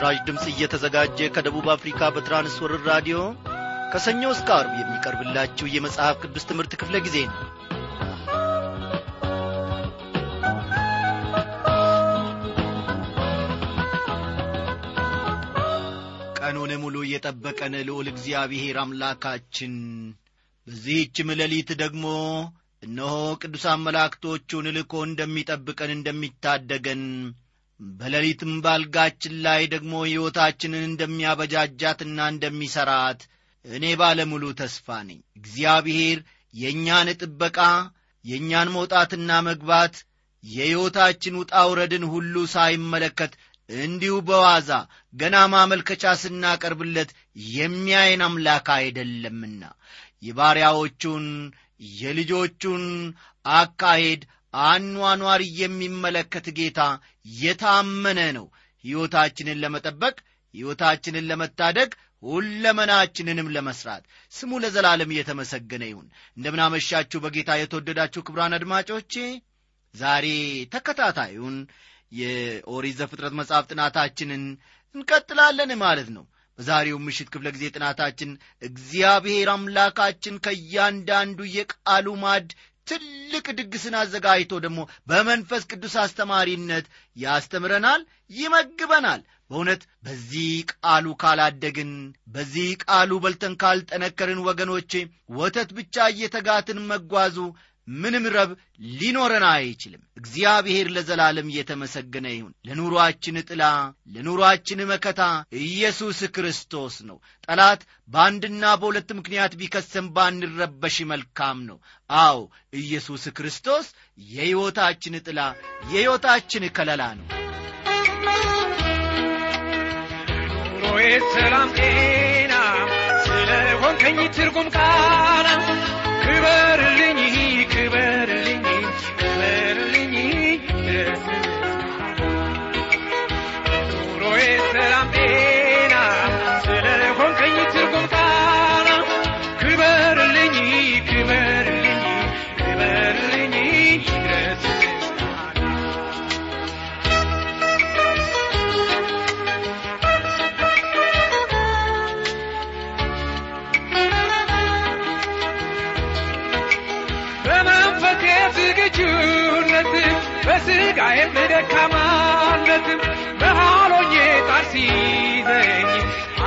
ይህ በምስራች ድምፅ እየተዘጋጀ ከደቡብ አፍሪካ በትራንስወርር ራዲዮ ከሰኞ እስከ አርብ የሚቀርብላችሁ የመጽሐፍ ቅዱስ ትምህርት ክፍለ ጊዜ ነው። ቀኑን ሙሉ የጠበቀን ልዑል እግዚአብሔር አምላካችን በዚህችም ሌሊት ደግሞ እነሆ ቅዱሳን መላእክቶቹን ልኮ እንደሚጠብቀን እንደሚታደገን በሌሊትም ባልጋችን ላይ ደግሞ ሕይወታችንን እንደሚያበጃጃትና እንደሚሠራት እኔ ባለሙሉ ተስፋ ነኝ። እግዚአብሔር የእኛን ጥበቃ የእኛን መውጣትና መግባት የሕይወታችን ውጣ ውረድን ሁሉ ሳይመለከት እንዲሁ በዋዛ ገና ማመልከቻ ስናቀርብለት የሚያየን አምላክ አይደለምና የባሪያዎቹን የልጆቹን አካሄድ አኗኗር የሚመለከት ጌታ የታመነ ነው። ሕይወታችንን ለመጠበቅ ሕይወታችንን ለመታደግ ሁለመናችንንም ለመሥራት ስሙ ለዘላለም እየተመሰገነ ይሁን። እንደምናመሻችሁ በጌታ የተወደዳችሁ ክብራን አድማጮቼ ዛሬ ተከታታዩን የኦሪት ዘፍጥረት መጽሐፍ ጥናታችንን እንቀጥላለን ማለት ነው። በዛሬው ምሽት ክፍለ ጊዜ ጥናታችን እግዚአብሔር አምላካችን ከእያንዳንዱ የቃሉ ማድ ትልቅ ድግስን አዘጋጅቶ ደግሞ በመንፈስ ቅዱስ አስተማሪነት ያስተምረናል ይመግበናል። በእውነት በዚህ ቃሉ ካላደግን በዚህ ቃሉ በልተን ካልጠነከርን ወገኖቼ ወተት ብቻ እየተጋትን መጓዙ ምንም ረብ ሊኖረን አይችልም። እግዚአብሔር ለዘላለም እየተመሰገነ ይሁን። ለኑሮአችን ጥላ ለኑሮአችን መከታ ኢየሱስ ክርስቶስ ነው። ጠላት በአንድና በሁለት ምክንያት ቢከሰም ባንረበሽ መልካም ነው። አዎ ኢየሱስ ክርስቶስ የሕይወታችን ጥላ የሕይወታችን ከለላ ነው። ሰላም ጤና ስለ ሆንከኝ ትርጉም ቃና ክበርልኝ በሥጋዬም ደካማነት በሃሎኜ ጣር ሲይዘኝ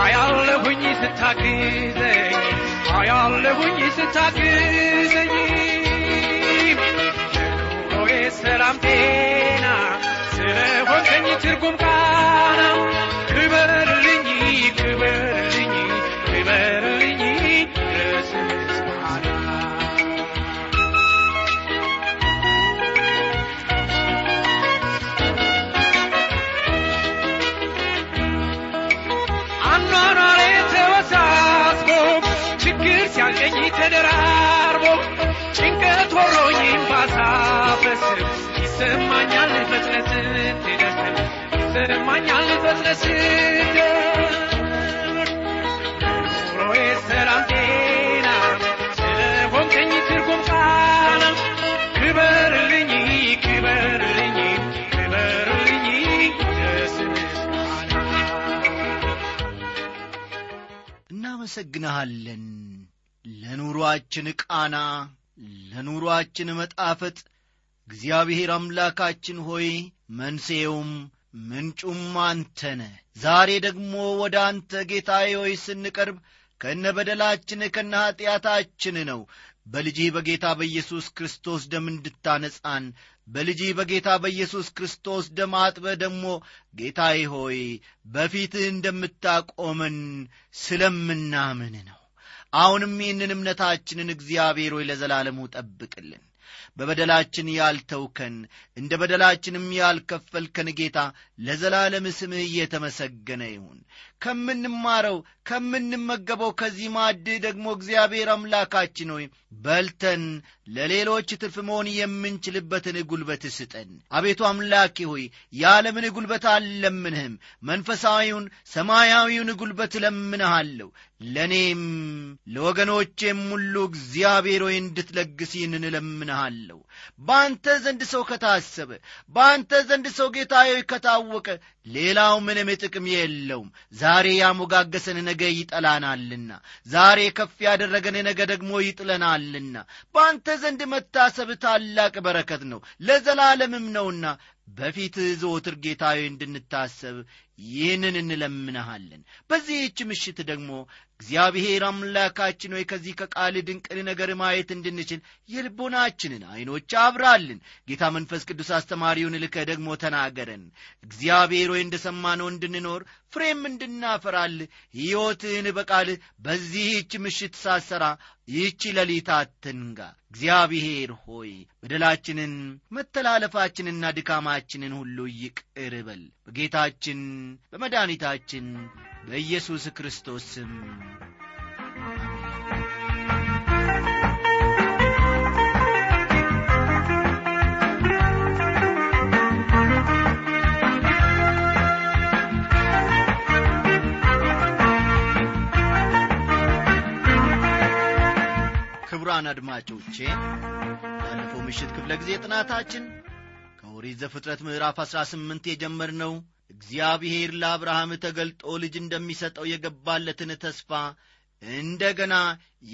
አያለሁኝ ስታግዘኝ አያለሁኝ ስታግዘኝ። ለኑሮዬ ሰላም ጤና ስለ ሆንከኝ ትርጉም ቃና ይሰማኛል ፈጥነት ኑሮዬ ሰላም ጤና ስለ ሆንከኝ ትርጉም ቃና ክበርልኝ ክበርልኝ ክበርልኝ ደስ እናመሰግንሃለን። ለኑሮአችን ቃና ለኑሮአችን መጣፈጥ። እግዚአብሔር አምላካችን ሆይ መንስኤውም ምንጩም አንተነ። ዛሬ ደግሞ ወደ አንተ ጌታዬ ሆይ ስንቀርብ ከነ በደላችን ከነ ኀጢአታችን ነው። በልጅህ በጌታ በኢየሱስ ክርስቶስ ደም እንድታነጻን በልጅህ በጌታ በኢየሱስ ክርስቶስ ደም አጥበ ደግሞ ጌታዬ ሆይ በፊትህ እንደምታቆመን ስለምናምን ነው። አሁንም ይህንን እምነታችንን እግዚአብሔር ሆይ ለዘላለሙ ጠብቅልን በበደላችን ያልተውከን እንደ በደላችንም ያልከፈልከን ጌታ ለዘላለም ስምህ እየተመሰገነ ይሁን ከምንማረው ከምንመገበው ከዚህ ማዕድህ ደግሞ እግዚአብሔር አምላካችን ሆይ በልተን ለሌሎች ትርፍ መሆን የምንችልበትን ጉልበት ስጠን። አቤቱ አምላኬ ሆይ የዓለምን ጉልበት አልለምንህም፣ መንፈሳዊውን ሰማያዊውን ጉልበት እለምንሃለሁ። ለእኔም ለወገኖቼም ሁሉ እግዚአብሔር ሆይ እንድትለግስ ይህንን እለምንሃለሁ። በአንተ ዘንድ ሰው ከታሰበ፣ በአንተ ዘንድ ሰው ጌታዬ ከታወቀ ሌላው ምንም ጥቅም የለውም። ዛሬ ያሞጋገሰን ነገ ይጠላናልና፣ ዛሬ ከፍ ያደረገን ነገ ደግሞ ይጥለናልና። በአንተ ዘንድ መታሰብ ታላቅ በረከት ነው፣ ለዘላለምም ነውና በፊት ዘወትር ጌታዊ እንድንታሰብ ይህንን እንለምንሃለን። በዚህች ምሽት ደግሞ እግዚአብሔር አምላካችን ሆይ ከዚህ ከቃል ድንቅን ነገር ማየት እንድንችል የልቦናችንን ዐይኖች አብራልን። ጌታ መንፈስ ቅዱስ አስተማሪውን ልከ ደግሞ ተናገረን። እግዚአብሔር ሆይ እንደ ሰማነው እንድንኖር ፍሬም እንድናፈራል ሕይወትህን በቃል በዚህች ምሽት ሳሰራ ይህቺ ሌሊት አትንጋ። እግዚአብሔር ሆይ በደላችንን መተላለፋችንና ድካማችንን ሁሉ ይቅር በል በጌታችን በመድኃኒታችን በኢየሱስ ክርስቶስ ስም ክቡራን አድማጮቼ ባለፈው ምሽት ክፍለ ጊዜ ጥናታችን ከኦሪት ዘፍጥረት ምዕራፍ አሥራ ስምንት የጀመርነው እግዚአብሔር ለአብርሃም ተገልጦ ልጅ እንደሚሰጠው የገባለትን ተስፋ እንደ ገና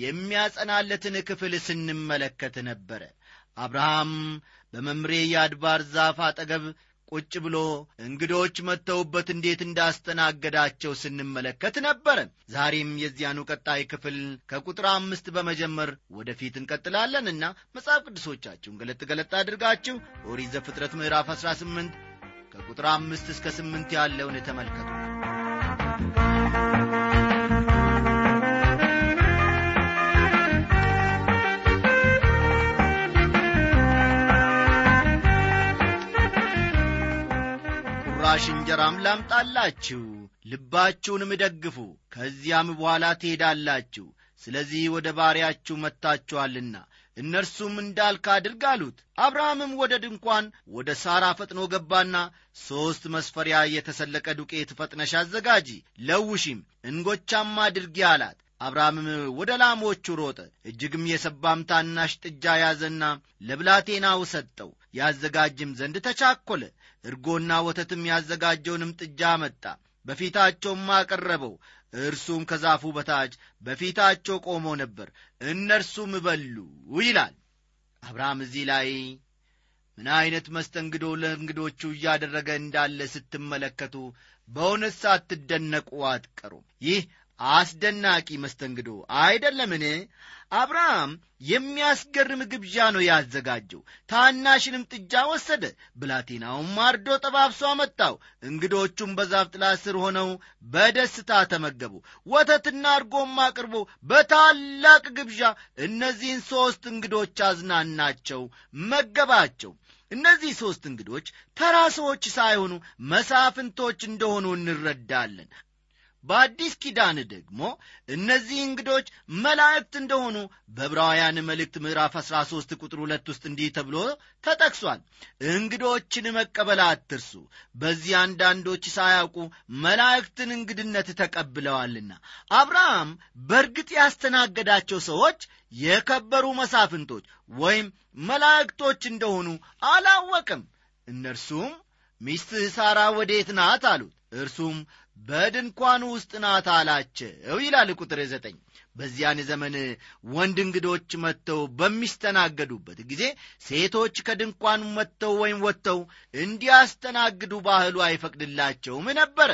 የሚያጸናለትን ክፍል ስንመለከት ነበረ። አብርሃም በመምሬ የአድባር ዛፍ አጠገብ ቁጭ ብሎ እንግዶች መጥተውበት እንዴት እንዳስተናገዳቸው ስንመለከት ነበረ ዛሬም የዚያኑ ቀጣይ ክፍል ከቁጥር አምስት በመጀመር ወደፊት እንቀጥላለንና መጽሐፍ ቅዱሶቻችሁን ገለጥ ገለጥ አድርጋችሁ ኦሪት ዘፍጥረት ምዕራፍ 18 ከቁጥር አምስት እስከ ስምንት ያለውን ተመልከቱ ቁራሽ እንጀራም ላምጣላችሁ ልባችሁንም ደግፉ ከዚያም በኋላ ትሄዳላችሁ። ስለዚህ ወደ ባሪያችሁ መጥታችኋልና እነርሱም እንዳልክ አድርግ አሉት። አብርሃምም ወደ ድንኳን ወደ ሳራ ፈጥኖ ገባና ሦስት መስፈሪያ የተሰለቀ ዱቄት ፈጥነሽ አዘጋጂ ለውሺም እንጎቻም አድርጊ አላት። አብርሃምም ወደ ላሞቹ ሮጠ። እጅግም የሰባም ታናሽ ጥጃ ያዘና ለብላቴናው ሰጠው። ያዘጋጅም ዘንድ ተቻኰለ እርጎና ወተትም ያዘጋጀውንም ጥጃ መጣ በፊታቸውም አቀረበው። እርሱም ከዛፉ በታች በፊታቸው ቆሞ ነበር። እነርሱም በሉ ይላል። አብርሃም እዚህ ላይ ምን ዐይነት መስተንግዶ ለእንግዶቹ እያደረገ እንዳለ ስትመለከቱ በእውነት ሳትደነቁ አትቀሩም። ይህ አስደናቂ መስተንግዶ አይደለምን? አብርሃም የሚያስገርም ግብዣ ነው ያዘጋጀው። ታናሽንም ጥጃ ወሰደ። ብላቴናውም አርዶ ጠባብሶ አመጣው። እንግዶቹም በዛፍ ጥላ ስር ሆነው በደስታ ተመገቡ። ወተትና እርጎም አቅርቦ በታላቅ ግብዣ እነዚህን ሦስት እንግዶች አዝናናቸው መገባቸው። እነዚህ ሦስት እንግዶች ተራ ሰዎች ሳይሆኑ መሳፍንቶች እንደሆኑ እንረዳለን በአዲስ ኪዳን ደግሞ እነዚህ እንግዶች መላእክት እንደሆኑ በዕብራውያን መልእክት ምዕራፍ 13 ቁጥር ሁለት ውስጥ እንዲህ ተብሎ ተጠቅሷል። እንግዶችን መቀበል አትርሱ። በዚህ አንዳንዶች ሳያውቁ መላእክትን እንግድነት ተቀብለዋልና። አብርሃም በእርግጥ ያስተናገዳቸው ሰዎች የከበሩ መሳፍንቶች ወይም መላእክቶች እንደሆኑ አላወቅም። እነርሱም ሚስትህ ሳራ ወዴት ናት አሉት። እርሱም በድንኳኑ ውስጥ ናት አላቸው ይላል ቁጥር ዘጠኝ። በዚያን ዘመን ወንድ እንግዶች መጥተው በሚስተናገዱበት ጊዜ ሴቶች ከድንኳኑ መጥተው ወይም ወጥተው እንዲያስተናግዱ ባህሉ አይፈቅድላቸውም ነበረ።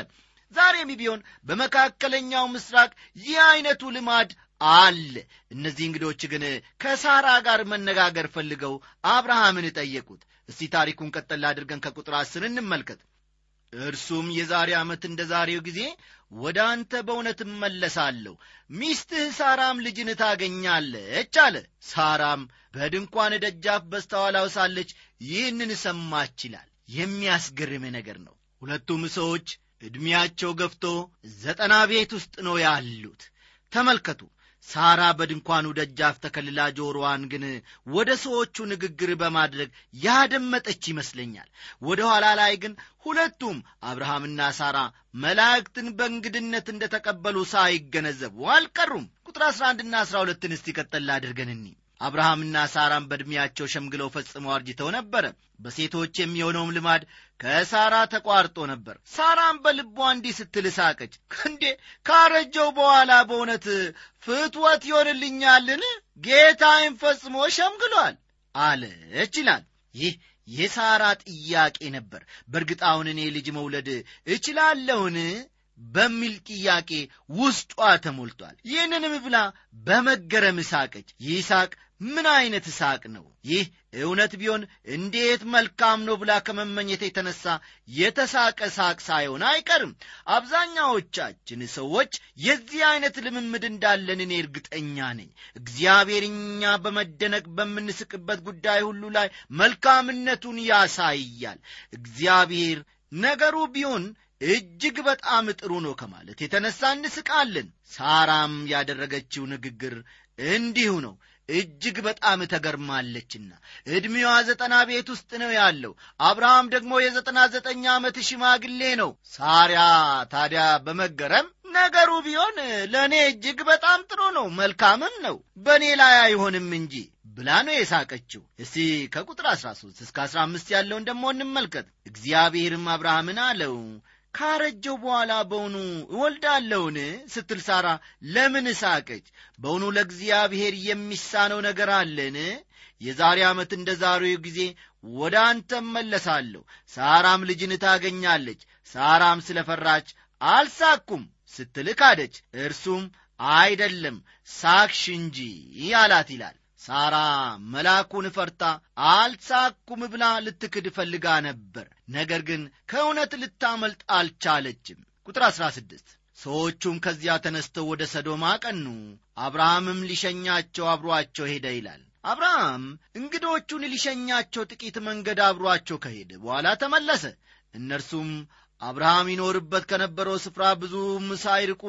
ዛሬም ቢሆን በመካከለኛው ምስራቅ ይህ ዐይነቱ ልማድ አለ። እነዚህ እንግዶች ግን ከሳራ ጋር መነጋገር ፈልገው አብርሃምን ጠየቁት። እስቲ ታሪኩን ቀጠል አድርገን ከቁጥር አስር እንመልከት እርሱም የዛሬ ዓመት እንደ ዛሬው ጊዜ ወደ አንተ በእውነት እመለሳለሁ። ሚስትህ ሳራም ልጅን ታገኛለች አለ። ሳራም በድንኳን ደጃፍ በስተኋላው ሳለች ይህንን ሰማች ይላል። የሚያስገርም ነገር ነው። ሁለቱም ሰዎች ዕድሜያቸው ገፍቶ ዘጠና ቤት ውስጥ ነው ያሉት። ተመልከቱ ሳራ በድንኳኑ ደጃፍ ተከልላ ጆሮዋን ግን ወደ ሰዎቹ ንግግር በማድረግ ያደመጠች ይመስለኛል። ወደ ኋላ ላይ ግን ሁለቱም አብርሃምና ሳራ መላእክትን በእንግድነት እንደ ተቀበሉ ሳይገነዘቡ አልቀሩም። ቁጥር 11ና 12ን እስቲ ቀጠል አድርገን አብርሃምና ሳራም በዕድሜያቸው ሸምግለው ፈጽመው አርጅተው ነበረ። በሴቶች የሚሆነውም ልማድ ከሳራ ተቋርጦ ነበር። ሳራም በልቧ እንዲህ ስትል ሳቀች፣ እንዴ ካረጀው በኋላ በእውነት ፍትወት ይሆንልኛልን? ጌታዬም ፈጽሞ ሸምግሏል አለች ይላል። ይህ የሳራ ጥያቄ ነበር። በእርግጥ አሁን እኔ ልጅ መውለድ እችላለሁን በሚል ጥያቄ ውስጧ ተሞልቷል። ይህንንም ብላ በመገረም ሳቀች። ይህ ሳቅ ምን ዐይነት ሳቅ ነው? ይህ እውነት ቢሆን እንዴት መልካም ነው ብላ ከመመኘት የተነሳ የተሳቀ ሳቅ ሳይሆን አይቀርም። አብዛኛዎቻችን ሰዎች የዚህ ዐይነት ልምምድ እንዳለን እኔ እርግጠኛ ነኝ። እግዚአብሔር እኛ በመደነቅ በምንስቅበት ጉዳይ ሁሉ ላይ መልካምነቱን ያሳያል። እግዚአብሔር ነገሩ ቢሆን እጅግ በጣም ጥሩ ነው ከማለት የተነሳ እንስቃለን። ሳራም ያደረገችው ንግግር እንዲሁ ነው። እጅግ በጣም ተገርማለችና ዕድሜዋ ዘጠና ቤት ውስጥ ነው ያለው። አብርሃም ደግሞ የዘጠና ዘጠኝ ዓመት ሽማግሌ ነው። ሳሪያ ታዲያ በመገረም ነገሩ ቢሆን ለእኔ እጅግ በጣም ጥሩ ነው፣ መልካምም ነው፣ በእኔ ላይ አይሆንም እንጂ ብላ ነው የሳቀችው። እስቲ ከቁጥር 13 እስከ 15 ያለውን ደግሞ እንመልከት። እግዚአብሔርም አብርሃምን አለው ካረጀው በኋላ በውኑ እወልዳለውን ስትል ሳራ ለምን ሳቀች? በውኑ ለእግዚአብሔር የሚሳነው ነገር አለን? የዛሬ ዓመት እንደ ዛሬው ጊዜ ወደ አንተ እመለሳለሁ፣ ሳራም ልጅን ታገኛለች። ሳራም ስለ ፈራች አልሳኩም ስትል ካደች። እርሱም አይደለም ሳቅሽ እንጂ አላት ይላል። ሳራ መልአኩን ፈርታ አልሳኩም ብላ ልትክድ ፈልጋ ነበር። ነገር ግን ከእውነት ልታመልጥ አልቻለችም። ቁጥር 16 ሰዎቹም ከዚያ ተነስተው ወደ ሰዶም አቀኑ፣ አብርሃምም ሊሸኛቸው አብሮአቸው ሄደ ይላል። አብርሃም እንግዶቹን ሊሸኛቸው ጥቂት መንገድ አብሮአቸው ከሄደ በኋላ ተመለሰ። እነርሱም አብርሃም ይኖርበት ከነበረው ስፍራ ብዙም ሳይርቁ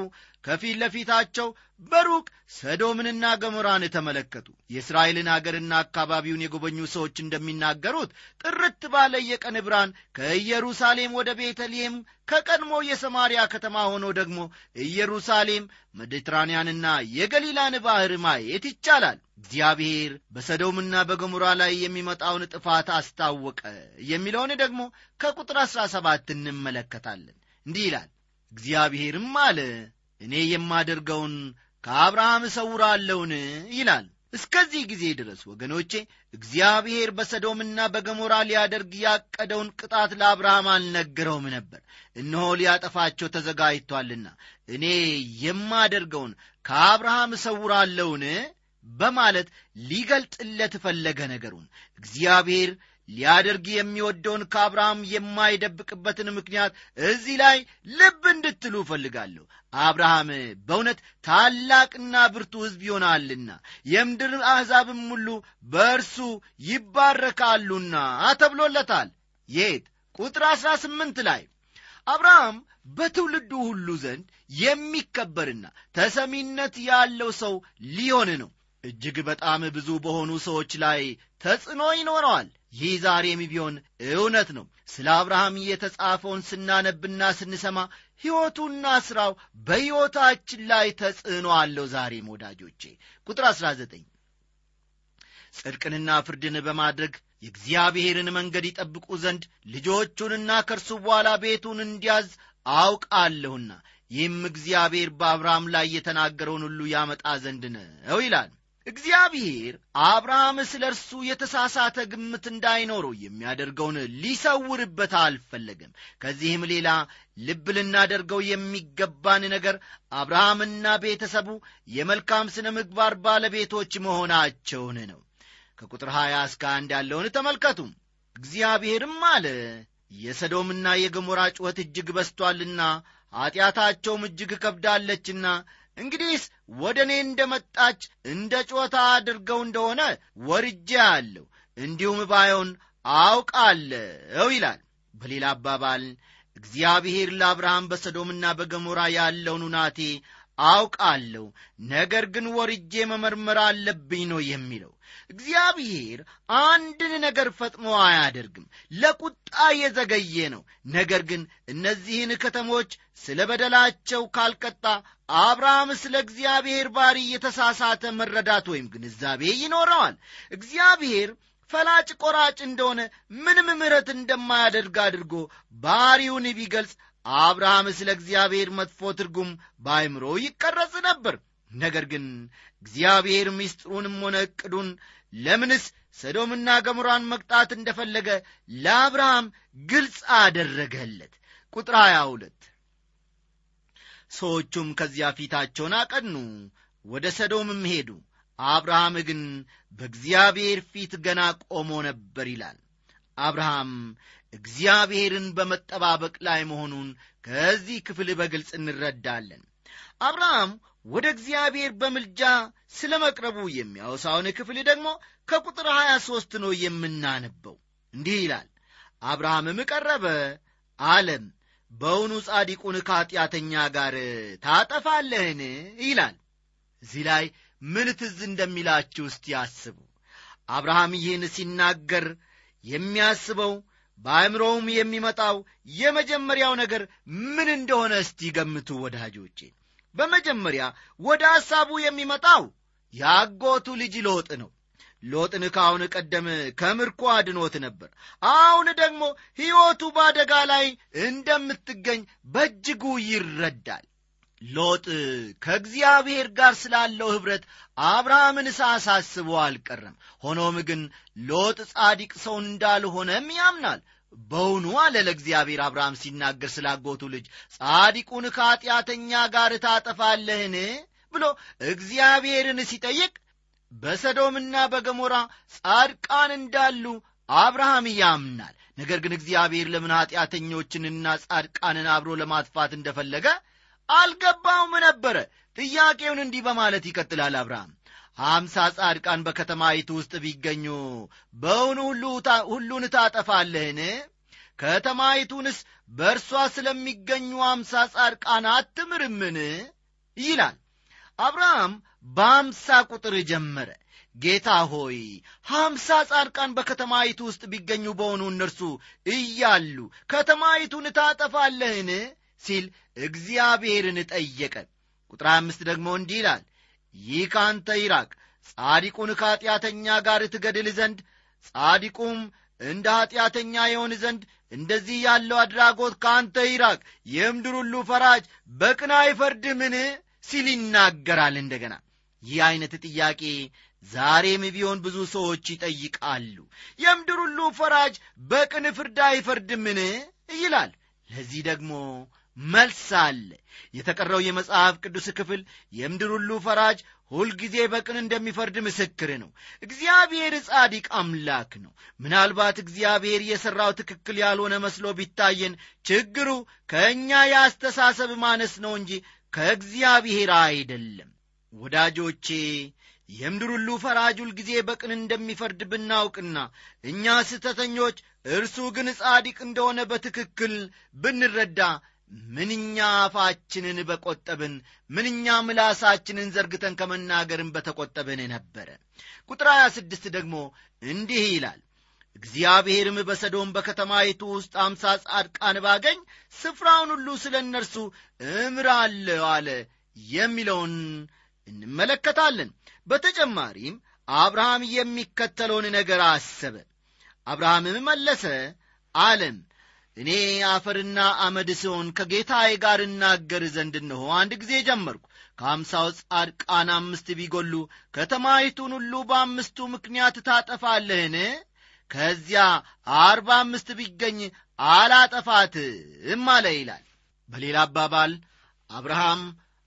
ከፊት ለፊታቸው በሩቅ ሰዶምንና ገሞራን ተመለከቱ። የእስራኤልን አገርና አካባቢውን የጎበኙ ሰዎች እንደሚናገሩት ጥርት ባለ የቀን ብርሃን ከኢየሩሳሌም ወደ ቤተልሔም ከቀድሞ የሰማርያ ከተማ ሆኖ ደግሞ ኢየሩሳሌም ሜዲትራንያንና የገሊላን ባሕር ማየት ይቻላል። እግዚአብሔር በሰዶምና በገሞራ ላይ የሚመጣውን ጥፋት አስታወቀ የሚለውን ደግሞ ከቁጥር አሥራ ሰባት እንመለከታለን። እንዲህ ይላል፣ እግዚአብሔርም አለ እኔ የማደርገውን ከአብርሃም እሰውራለሁን ይላል። እስከዚህ ጊዜ ድረስ ወገኖቼ እግዚአብሔር በሰዶምና በገሞራ ሊያደርግ ያቀደውን ቅጣት ለአብርሃም አልነገረውም ነበር። እነሆ ሊያጠፋቸው ተዘጋጅቷልና እኔ የማደርገውን ከአብርሃም እሰውራለሁን በማለት ሊገልጥለት ፈለገ ነገሩን። እግዚአብሔር ሊያደርግ የሚወደውን ከአብርሃም የማይደብቅበትን ምክንያት እዚህ ላይ ልብ እንድትሉ እፈልጋለሁ። አብርሃም በእውነት ታላቅና ብርቱ ሕዝብ ይሆናልና የምድር አሕዛብም ሁሉ በእርሱ ይባረካሉና ተብሎለታል። የት ቁጥር አሥራ ስምንት ላይ አብርሃም በትውልዱ ሁሉ ዘንድ የሚከበርና ተሰሚነት ያለው ሰው ሊሆን ነው። እጅግ በጣም ብዙ በሆኑ ሰዎች ላይ ተጽዕኖ ይኖረዋል። ይህ ዛሬም ቢሆን እውነት ነው። ስለ አብርሃም የተጻፈውን ስናነብና ስንሰማ ሕይወቱና ሥራው በሕይወታችን ላይ ተጽዕኖ አለው። ዛሬም ወዳጆቼ ቁጥር 19 ጽድቅንና ፍርድን በማድረግ የእግዚአብሔርን መንገድ ይጠብቁ ዘንድ ልጆቹንና ከእርሱ በኋላ ቤቱን እንዲያዝ አውቃለሁና ይህም እግዚአብሔር በአብርሃም ላይ የተናገረውን ሁሉ ያመጣ ዘንድ ነው ይላል። እግዚአብሔር አብርሃም ስለ እርሱ የተሳሳተ ግምት እንዳይኖረው የሚያደርገውን ሊሰውርበት አልፈለገም። ከዚህም ሌላ ልብ ልናደርገው የሚገባን ነገር አብርሃምና ቤተሰቡ የመልካም ስነ ምግባር ባለቤቶች መሆናቸውን ነው። ከቁጥር 20 እስከ አንድ ያለውን ተመልከቱ። እግዚአብሔርም አለ የሰዶምና የገሞራ ጩኸት እጅግ በስቶአልና ኀጢአታቸውም እጅግ ከብዳለችና እንግዲህስ ወደ እኔ እንደ መጣች እንደ ጮታ አድርገው እንደሆነ ወርጄ አለሁ እንዲሁም ባዮን አውቃለሁ ይላል። በሌላ አባባል እግዚአብሔር ለአብርሃም በሰዶምና በገሞራ ያለውን ሁናቴ አውቃለሁ ነገር ግን ወርጄ መመርመር አለብኝ ነው የሚለው። እግዚአብሔር አንድን ነገር ፈጥኖ አያደርግም ለቁጣ የዘገየ ነው። ነገር ግን እነዚህን ከተሞች ስለ በደላቸው ካልቀጣ አብርሃም ስለ እግዚአብሔር ባሪ የተሳሳተ መረዳት ወይም ግንዛቤ ይኖረዋል። እግዚአብሔር ፈላጭ ቆራጭ እንደሆነ ምንም ምሕረት እንደማያደርግ አድርጎ ባሪውን ቢገልጽ አብርሃም ስለ እግዚአብሔር መጥፎ ትርጉም በአይምሮ ይቀረጽ ነበር። ነገር ግን እግዚአብሔር ምስጢሩንም ሆነ ዕቅዱን ለምንስ ሰዶምና ገሞራን መቅጣት እንደፈለገ ለአብርሃም ግልጽ አደረገለት። ቁጥር 22 ሰዎቹም ከዚያ ፊታቸውን አቀኑ ወደ ሰዶምም ሄዱ። አብርሃም ግን በእግዚአብሔር ፊት ገና ቆሞ ነበር ይላል። አብርሃም እግዚአብሔርን በመጠባበቅ ላይ መሆኑን ከዚህ ክፍል በግልጽ እንረዳለን። አብርሃም ወደ እግዚአብሔር በምልጃ ስለ መቅረቡ የሚያወሳውን ክፍል ደግሞ ከቁጥር 23 ነው የምናነበው። እንዲህ ይላል አብርሃምም ቀረበ አለም በውኑ ጻዲቁን ከኀጢአተኛ ጋር ታጠፋለህን? ይላል። እዚህ ላይ ምን ትዝ እንደሚላችሁ እስቲ ያስቡ አብርሃም ይህን ሲናገር የሚያስበው በአእምሮውም የሚመጣው የመጀመሪያው ነገር ምን እንደሆነ እስቲ ገምቱ ወዳጆቼ። በመጀመሪያ ወደ ሐሳቡ የሚመጣው የአጎቱ ልጅ ሎጥ ነው ሎጥን ከአሁን ቀደም ከምርኮ አድኖት ነበር። አሁን ደግሞ ሕይወቱ በአደጋ ላይ እንደምትገኝ በእጅጉ ይረዳል። ሎጥ ከእግዚአብሔር ጋር ስላለው ኅብረት አብርሃምን ሳሳስቦ አልቀረም። ሆኖም ግን ሎጥ ጻዲቅ ሰው እንዳልሆነም ያምናል። በውኑ አለ ለእግዚአብሔር አብርሃም ሲናገር ስላጎቱ ልጅ ጻዲቁን ከኀጢአተኛ ጋር ታጠፋለህን ብሎ እግዚአብሔርን ሲጠይቅ በሰዶምና በገሞራ ጻድቃን እንዳሉ አብርሃም ያምናል። ነገር ግን እግዚአብሔር ለምን ኀጢአተኞችንና ጻድቃንን አብሮ ለማጥፋት እንደፈለገ አልገባውም ነበረ። ጥያቄውን እንዲህ በማለት ይቀጥላል አብርሃም። ሀምሳ ጻድቃን በከተማይቱ ውስጥ ቢገኙ በውኑ ሁሉን ታጠፋለህን? ከተማይቱንስ በእርሷ ስለሚገኙ አምሳ ጻድቃን አትምርምን? ይላል አብርሃም በአምሳ ቁጥር ጀመረ። ጌታ ሆይ ሀምሳ ጻድቃን በከተማይቱ ውስጥ ቢገኙ በሆኑ እነርሱ እያሉ ከተማይቱን ታጠፋለህን? ሲል እግዚአብሔርን ጠየቀ። ቁጥር አምስት ደግሞ እንዲህ ይላል ይህ ከአንተ ይራቅ ጻዲቁን ከኀጢአተኛ ጋር ትገድል ዘንድ ጻዲቁም እንደ ኀጢአተኛ የሆን ዘንድ እንደዚህ ያለው አድራጎት ከአንተ ይራቅ። የምድር ሁሉ ፈራጅ በቅን አይፈርድምን ሲል ይናገራል እንደገና። ይህ ዐይነት ጥያቄ ዛሬም ቢሆን ብዙ ሰዎች ይጠይቃሉ። የምድር ሁሉ ፈራጅ በቅን ፍርድ አይፈርድምን? ይላል። ለዚህ ደግሞ መልስ አለ። የተቀረው የመጽሐፍ ቅዱስ ክፍል የምድር ሁሉ ፈራጅ ሁልጊዜ በቅን እንደሚፈርድ ምስክር ነው። እግዚአብሔር ጻዲቅ አምላክ ነው። ምናልባት እግዚአብሔር የሠራው ትክክል ያልሆነ መስሎ ቢታየን ችግሩ ከእኛ የአስተሳሰብ ማነስ ነው እንጂ ከእግዚአብሔር አይደለም። ወዳጆቼ የምድር ሁሉ ፈራጅ ሁልጊዜ በቅን እንደሚፈርድ ብናውቅና እኛ ስህተተኞች እርሱ ግን ጻዲቅ እንደሆነ በትክክል ብንረዳ ምንኛ አፋችንን በቆጠብን ምንኛ ምላሳችንን ዘርግተን ከመናገርን በተቆጠብን ነበረ። ቁጥር 26 ደግሞ እንዲህ ይላል እግዚአብሔርም በሰዶም በከተማይቱ ውስጥ አምሳ ጻድቃን ባገኝ ስፍራውን ሁሉ ስለ እነርሱ እምራለሁ አለ። የሚለውን እንመለከታለን። በተጨማሪም አብርሃም የሚከተለውን ነገር አሰበ። አብርሃምም መለሰ አለም እኔ አፈርና አመድ ሲሆን ከጌታዬ ጋር እናገር ዘንድ እነሆ አንድ ጊዜ ጀመርኩ። ከአምሳው ጻድቃን አምስት ቢጎሉ ከተማይቱን ሁሉ በአምስቱ ምክንያት ታጠፋለህን ከዚያ አርባ አምስት ቢገኝ አላጠፋትም አለ ይላል። በሌላ አባባል አብርሃም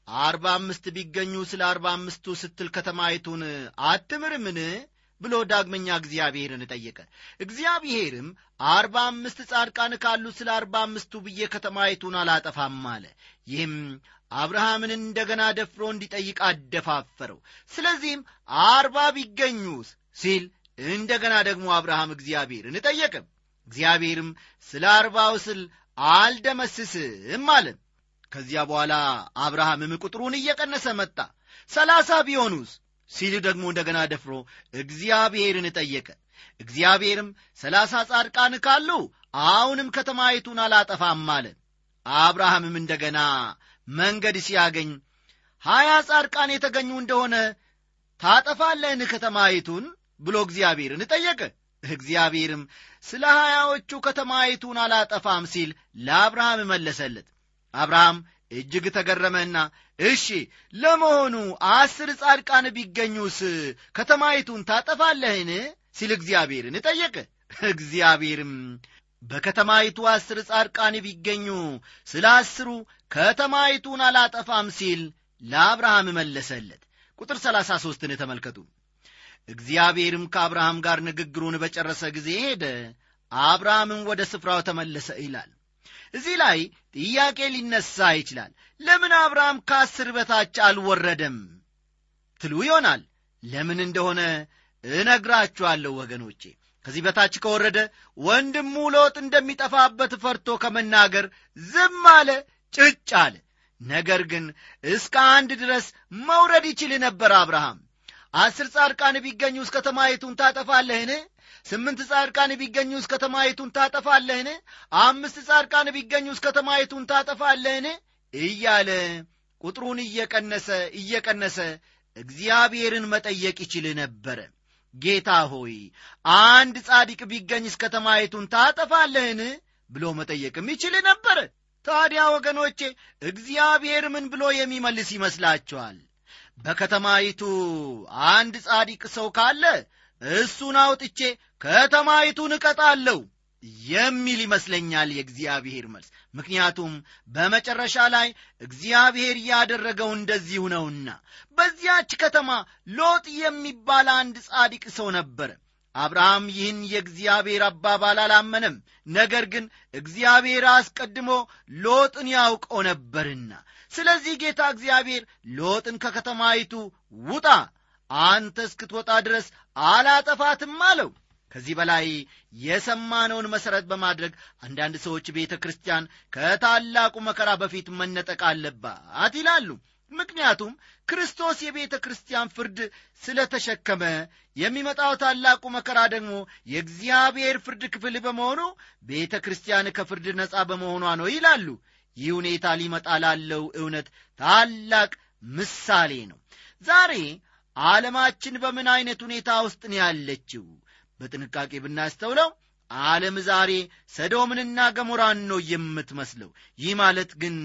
አርባ አምስት ቢገኙ ስለ አርባ አምስቱ ስትል ከተማይቱን አትምርምን ብሎ ዳግመኛ እግዚአብሔርን ጠየቀ። እግዚአብሔርም አርባ አምስት ጻድቃን ካሉ ስለ አርባ አምስቱ ብዬ ከተማይቱን አላጠፋም አለ። ይህም አብርሃምን እንደገና ደፍሮ እንዲጠይቅ አደፋፈረው። ስለዚህም አርባ ቢገኙስ ሲል እንደገና ደግሞ አብርሃም እግዚአብሔርን ጠየቀ እግዚአብሔርም ስለ አርባው ስል አልደመስስም አለ ከዚያ በኋላ አብርሃምም ቁጥሩን እየቀነሰ መጣ። ሰላሳ ቢሆኑስ? ሲል ደግሞ እንደገና ደፍሮ እግዚአብሔርን ጠየቀ። እግዚአብሔርም ሰላሳ ጻድቃን ካሉ አሁንም ከተማይቱን አላጠፋም አለ አብርሃምም እንደገና መንገድ ሲያገኝ ሀያ ጻድቃን የተገኙ እንደሆነ ታጠፋለህን ከተማይቱን ብሎ እግዚአብሔርን ጠየቀ። እግዚአብሔርም ስለ ሀያዎቹ ከተማይቱን አላጠፋም ሲል ለአብርሃም መለሰለት። አብርሃም እጅግ ተገረመና እሺ ለመሆኑ አስር ጻድቃን ቢገኙስ ከተማይቱን ታጠፋለህን? ሲል እግዚአብሔርን ጠየቀ። እግዚአብሔርም በከተማይቱ አስር ጻድቃን ቢገኙ ስለ አስሩ ከተማይቱን አላጠፋም ሲል ለአብርሃም መለሰለት። ቁጥር ሰላሳ ሦስትን ተመልከቱ እግዚአብሔርም ከአብርሃም ጋር ንግግሩን በጨረሰ ጊዜ ሄደ። አብርሃምም ወደ ስፍራው ተመለሰ ይላል። እዚህ ላይ ጥያቄ ሊነሳ ይችላል። ለምን አብርሃም ከአስር በታች አልወረደም? ትሉ ይሆናል። ለምን እንደሆነ እነግራችኋለሁ ወገኖቼ። ከዚህ በታች ከወረደ ወንድሙ ሎጥ እንደሚጠፋበት ፈርቶ ከመናገር ዝም አለ ጭጭ አለ። ነገር ግን እስከ አንድ ድረስ መውረድ ይችል ነበር አብርሃም አስር ጻድቃን ቢገኙ እስከ ከተማይቱን ታጠፋለህን? ስምንት ጻድቃን ቢገኙ እስከ ከተማይቱን ታጠፋለህን? አምስት ጻድቃን ቢገኙ እስከ ከተማይቱን ታጠፋለህን? እያለ ቁጥሩን እየቀነሰ እየቀነሰ እግዚአብሔርን መጠየቅ ይችል ነበረ። ጌታ ሆይ አንድ ጻድቅ ቢገኝ እስከ ከተማይቱን ታጠፋለህን? ብሎ መጠየቅም ይችል ነበረ። ታዲያ ወገኖቼ እግዚአብሔር ምን ብሎ የሚመልስ ይመስላችኋል በከተማይቱ አንድ ጻዲቅ ሰው ካለ እሱን አውጥቼ ከተማይቱን እቀጣለሁ የሚል ይመስለኛል የእግዚአብሔር መልስ። ምክንያቱም በመጨረሻ ላይ እግዚአብሔር ያደረገው እንደዚሁ ነውና። በዚያች ከተማ ሎጥ የሚባል አንድ ጻዲቅ ሰው ነበረ። አብርሃም ይህን የእግዚአብሔር አባባል አላመነም። ነገር ግን እግዚአብሔር አስቀድሞ ሎጥን ያውቀው ነበርና ስለዚህ ጌታ እግዚአብሔር ሎጥን ከከተማይቱ ውጣ አንተ እስክትወጣ ድረስ አላጠፋትም አለው። ከዚህ በላይ የሰማነውን መሠረት በማድረግ አንዳንድ ሰዎች ቤተ ክርስቲያን ከታላቁ መከራ በፊት መነጠቅ አለባት ይላሉ። ምክንያቱም ክርስቶስ የቤተ ክርስቲያን ፍርድ ስለ ተሸከመ የሚመጣው ታላቁ መከራ ደግሞ የእግዚአብሔር ፍርድ ክፍል በመሆኑ ቤተ ክርስቲያን ከፍርድ ነፃ በመሆኗ ነው ይላሉ ይህ ሁኔታ ሊመጣ ላለው እውነት ታላቅ ምሳሌ ነው። ዛሬ ዓለማችን በምን ዐይነት ሁኔታ ውስጥ ነው ያለችው? በጥንቃቄ ብናስተውለው ዓለም ዛሬ ሰዶምንና ገሞራን ነው የምትመስለው። ይህ ማለት ግን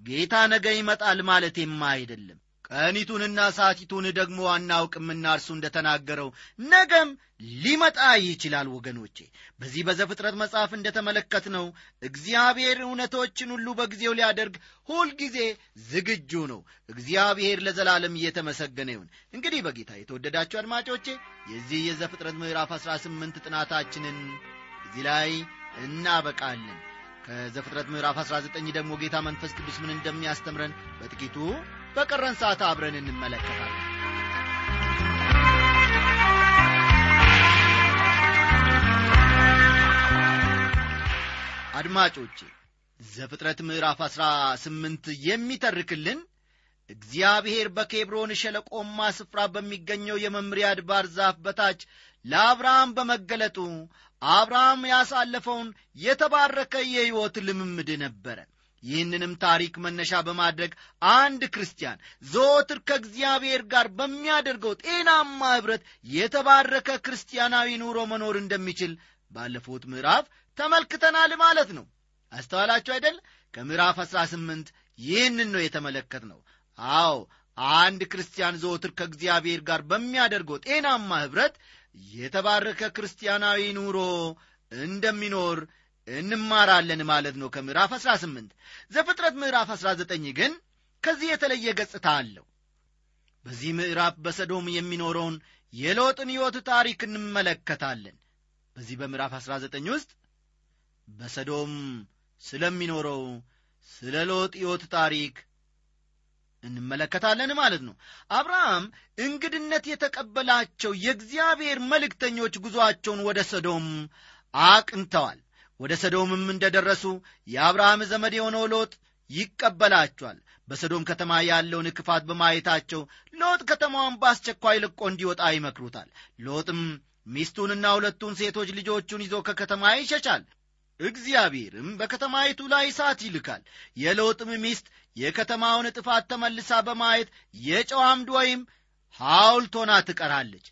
ጌታ ነገ ይመጣል ማለቴማ አይደለም ቀኒቱንና ሰዓቲቱን ደግሞ አናውቅምና እርሱ እንደተናገረው ነገም ሊመጣ ይችላል ወገኖቼ። በዚህ በዘፍጥረት መጽሐፍ እንደተመለከትነው እግዚአብሔር እውነቶችን ሁሉ በጊዜው ሊያደርግ ሁልጊዜ ዝግጁ ነው። እግዚአብሔር ለዘላለም እየተመሰገነ ይሁን። እንግዲህ በጌታ የተወደዳችሁ አድማጮቼ የዚህ የዘፍጥረት ምዕራፍ 18 ጥናታችንን እዚህ ላይ እናበቃለን። ከዘፍጥረት ምዕራፍ 19 ደግሞ ጌታ መንፈስ ቅዱስ ምን እንደሚያስተምረን በጥቂቱ በቀረን ሰዓት አብረን እንመለከታለን። አድማጮቼ ዘፍጥረት ምዕራፍ አሥራ ስምንት የሚተርክልን እግዚአብሔር በኬብሮን ሸለቆማ ስፍራ በሚገኘው የመምሪያ አድባር ዛፍ በታች ለአብርሃም በመገለጡ አብርሃም ያሳለፈውን የተባረከ የሕይወት ልምምድ ነበረ ይህንንም ታሪክ መነሻ በማድረግ አንድ ክርስቲያን ዘወትር ከእግዚአብሔር ጋር በሚያደርገው ጤናማ ኅብረት የተባረከ ክርስቲያናዊ ኑሮ መኖር እንደሚችል ባለፉት ምዕራፍ ተመልክተናል ማለት ነው። አስተዋላችሁ አይደል? ከምዕራፍ 18 ይህንን ነው የተመለከት ነው አዎ አንድ ክርስቲያን ዘወትር ከእግዚአብሔር ጋር በሚያደርገው ጤናማ ኅብረት የተባረከ ክርስቲያናዊ ኑሮ እንደሚኖር እንማራለን ማለት ነው ከምዕራፍ 18 ዘፍጥረት ምዕራፍ 19 ግን ከዚህ የተለየ ገጽታ አለው። በዚህ ምዕራፍ በሰዶም የሚኖረውን የሎጥን ሕይወት ታሪክ እንመለከታለን። በዚህ በምዕራፍ 19 ውስጥ በሰዶም ስለሚኖረው ስለ ሎጥ ሕይወት ታሪክ እንመለከታለን ማለት ነው። አብርሃም እንግድነት የተቀበላቸው የእግዚአብሔር መልእክተኞች ጉዞአቸውን ወደ ሰዶም አቅንተዋል ወደ ሰዶምም እንደ ደረሱ የአብርሃም ዘመድ የሆነው ሎጥ ይቀበላቸዋል። በሰዶም ከተማ ያለውን ክፋት በማየታቸው ሎጥ ከተማዋን በአስቸኳይ ልቆ እንዲወጣ ይመክሩታል። ሎጥም ሚስቱንና ሁለቱን ሴቶች ልጆቹን ይዞ ከከተማ ይሸሻል። እግዚአብሔርም በከተማይቱ ላይ እሳት ይልካል። የሎጥም ሚስት የከተማውን ጥፋት ተመልሳ በማየት የጨው አምድ ወይም ሐውልት ትቀራለች።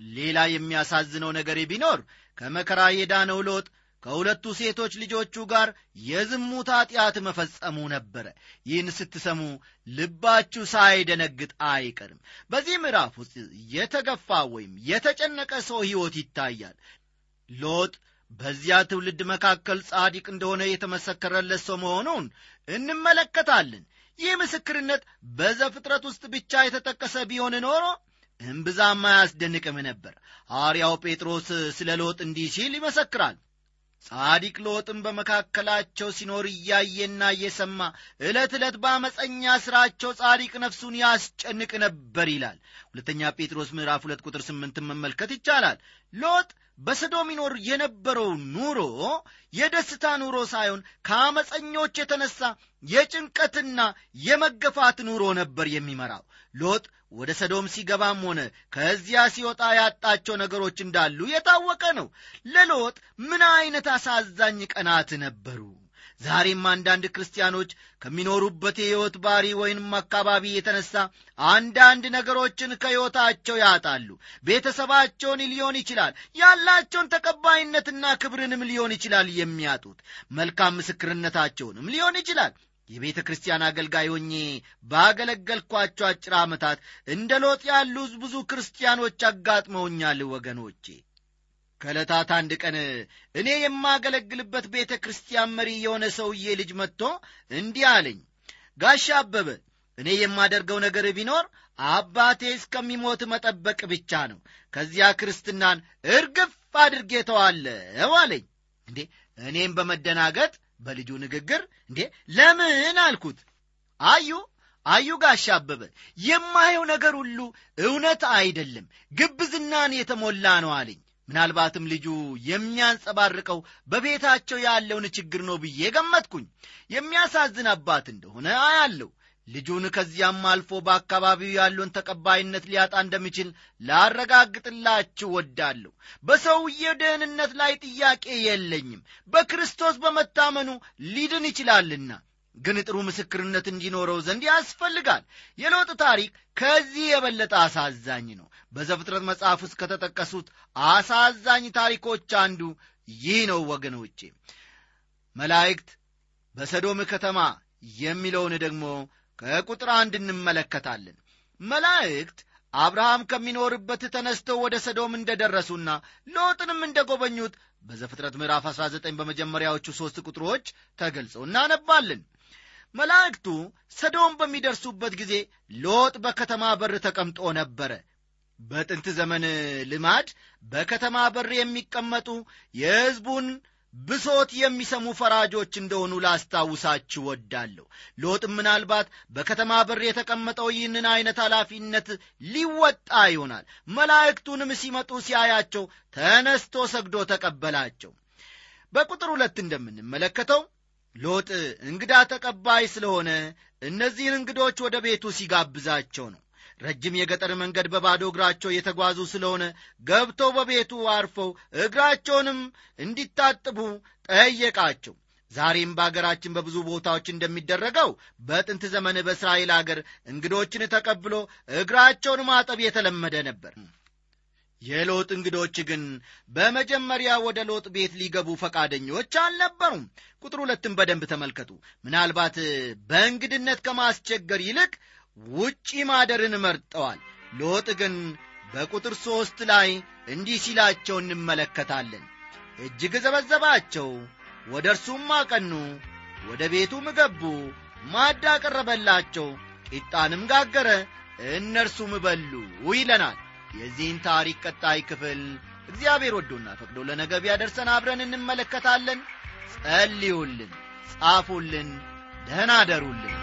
ሌላ የሚያሳዝነው ነገር ቢኖር ከመከራ የዳነው ሎጥ ከሁለቱ ሴቶች ልጆቹ ጋር የዝሙት ኀጢአት መፈጸሙ ነበረ። ይህን ስትሰሙ ልባችሁ ሳይደነግጥ አይቀርም። በዚህ ምዕራፍ ውስጥ የተገፋ ወይም የተጨነቀ ሰው ሕይወት ይታያል። ሎጥ በዚያ ትውልድ መካከል ጻዲቅ እንደሆነ የተመሰከረለት ሰው መሆኑን እንመለከታለን። ይህ ምስክርነት በዘፍጥረት ውስጥ ብቻ የተጠቀሰ ቢሆን ኖሮ እምብዛም አያስደንቅም ነበር። ሐዋርያው ጴጥሮስ ስለ ሎጥ እንዲህ ሲል ይመሰክራል ጻዲቅ ሎጥም በመካከላቸው ሲኖር እያየና እየሰማ ዕለት ዕለት በአመፀኛ ሥራቸው ጻዲቅ ነፍሱን ያስጨንቅ ነበር ይላል። ሁለተኛ ጴጥሮስ ምዕራፍ ሁለት ቁጥር ስምንትን መመልከት ይቻላል። ሎጥ በሰዶም ይኖር የነበረው ኑሮ የደስታ ኑሮ ሳይሆን ከአመፀኞች የተነሳ የጭንቀትና የመገፋት ኑሮ ነበር የሚመራው። ሎጥ ወደ ሰዶም ሲገባም ሆነ ከዚያ ሲወጣ ያጣቸው ነገሮች እንዳሉ የታወቀ ነው። ለሎጥ ምን ዐይነት አሳዛኝ ቀናት ነበሩ? ዛሬም አንዳንድ ክርስቲያኖች ከሚኖሩበት የሕይወት ባሪ ወይንም አካባቢ የተነሳ አንዳንድ ነገሮችን ከሕይወታቸው ያጣሉ። ቤተሰባቸውን ሊሆን ይችላል ያላቸውን ተቀባይነትና ክብርንም ሊሆን ይችላል የሚያጡት። መልካም ምስክርነታቸውንም ሊሆን ይችላል የቤተ ክርስቲያን አገልጋይ ሆኜ ባገለገልኳቸው አጭር ዓመታት እንደ ሎጥ ያሉ ብዙ ክርስቲያኖች አጋጥመውኛል ወገኖቼ። ከዕለታት አንድ ቀን እኔ የማገለግልበት ቤተ ክርስቲያን መሪ የሆነ ሰውዬ ልጅ መጥቶ እንዲህ አለኝ ጋሻ አበበ እኔ የማደርገው ነገር ቢኖር አባቴ እስከሚሞት መጠበቅ ብቻ ነው ከዚያ ክርስትናን እርግፍ አድርጌ ተዋለው አለኝ። እንዴ! እኔም በመደናገጥ በልጁ ንግግር እንዴ ለምን አልኩት? አዩ አዩ ጋሻ አበበ የማየው ነገር ሁሉ እውነት አይደለም ግብዝናን የተሞላ ነው አለኝ። ምናልባትም ልጁ የሚያንጸባርቀው በቤታቸው ያለውን ችግር ነው ብዬ ገመትኩኝ። የሚያሳዝን አባት እንደሆነ አያለው ልጁን ከዚያም አልፎ በአካባቢው ያለውን ተቀባይነት ሊያጣ እንደሚችል ላረጋግጥላችሁ ወዳለሁ። በሰውዬው ደህንነት ላይ ጥያቄ የለኝም። በክርስቶስ በመታመኑ ሊድን ይችላልና ግን ጥሩ ምስክርነት እንዲኖረው ዘንድ ያስፈልጋል። የሎጥ ታሪክ ከዚህ የበለጠ አሳዛኝ ነው። በዘፍጥረት መጽሐፍ ውስጥ ከተጠቀሱት አሳዛኝ ታሪኮች አንዱ ይህ ነው ወገኖቼ። መላእክት በሰዶም ከተማ የሚለውን ደግሞ ከቁጥር አንድ እንመለከታለን። መላእክት አብርሃም ከሚኖርበት ተነስተው ወደ ሰዶም እንደ ደረሱና ሎጥንም እንደ ጎበኙት በዘፍጥረት ምዕራፍ 19 በመጀመሪያዎቹ ሦስት ቁጥሮች ተገልጸው እናነባለን። መላእክቱ ሰዶም በሚደርሱበት ጊዜ ሎጥ በከተማ በር ተቀምጦ ነበረ። በጥንት ዘመን ልማድ በከተማ በር የሚቀመጡ የሕዝቡን ብሶት የሚሰሙ ፈራጆች እንደሆኑ ላስታውሳችሁ ወዳለሁ ሎጥም ምናልባት በከተማ በር የተቀመጠው ይህንን ዐይነት ኃላፊነት ሊወጣ ይሆናል። መላእክቱንም ሲመጡ ሲያያቸው ተነስቶ ሰግዶ ተቀበላቸው። በቁጥር ሁለት እንደምንመለከተው ሎጥ እንግዳ ተቀባይ ስለሆነ እነዚህን እንግዶች ወደ ቤቱ ሲጋብዛቸው ነው ረጅም የገጠር መንገድ በባዶ እግራቸው የተጓዙ ስለሆነ ገብተው በቤቱ አርፈው እግራቸውንም እንዲታጥቡ ጠየቃቸው። ዛሬም በአገራችን በብዙ ቦታዎች እንደሚደረገው በጥንት ዘመን በእስራኤል አገር እንግዶችን ተቀብሎ እግራቸውን ማጠብ የተለመደ ነበር። የሎጥ እንግዶች ግን በመጀመሪያ ወደ ሎጥ ቤት ሊገቡ ፈቃደኞች አልነበሩም። ቁጥር ሁለትን በደንብ ተመልከቱ። ምናልባት በእንግድነት ከማስቸገር ይልቅ ውጪ ማደርን መርጠዋል። ሎጥ ግን በቁጥር ሦስት ላይ እንዲህ ሲላቸው እንመለከታለን። እጅግ ዘበዘባቸው ወደ እርሱም አቀኑ ወደ ቤቱም ገቡ ማዳ ቀረበላቸው ቂጣንም ጋገረ እነርሱም በሉ ይለናል። የዚህን ታሪክ ቀጣይ ክፍል እግዚአብሔር ወዶና ፈቅዶ ለነገ ቢያደርሰን አብረን እንመለከታለን። ጸልዩልን ጻፉልን ደህና አደሩልን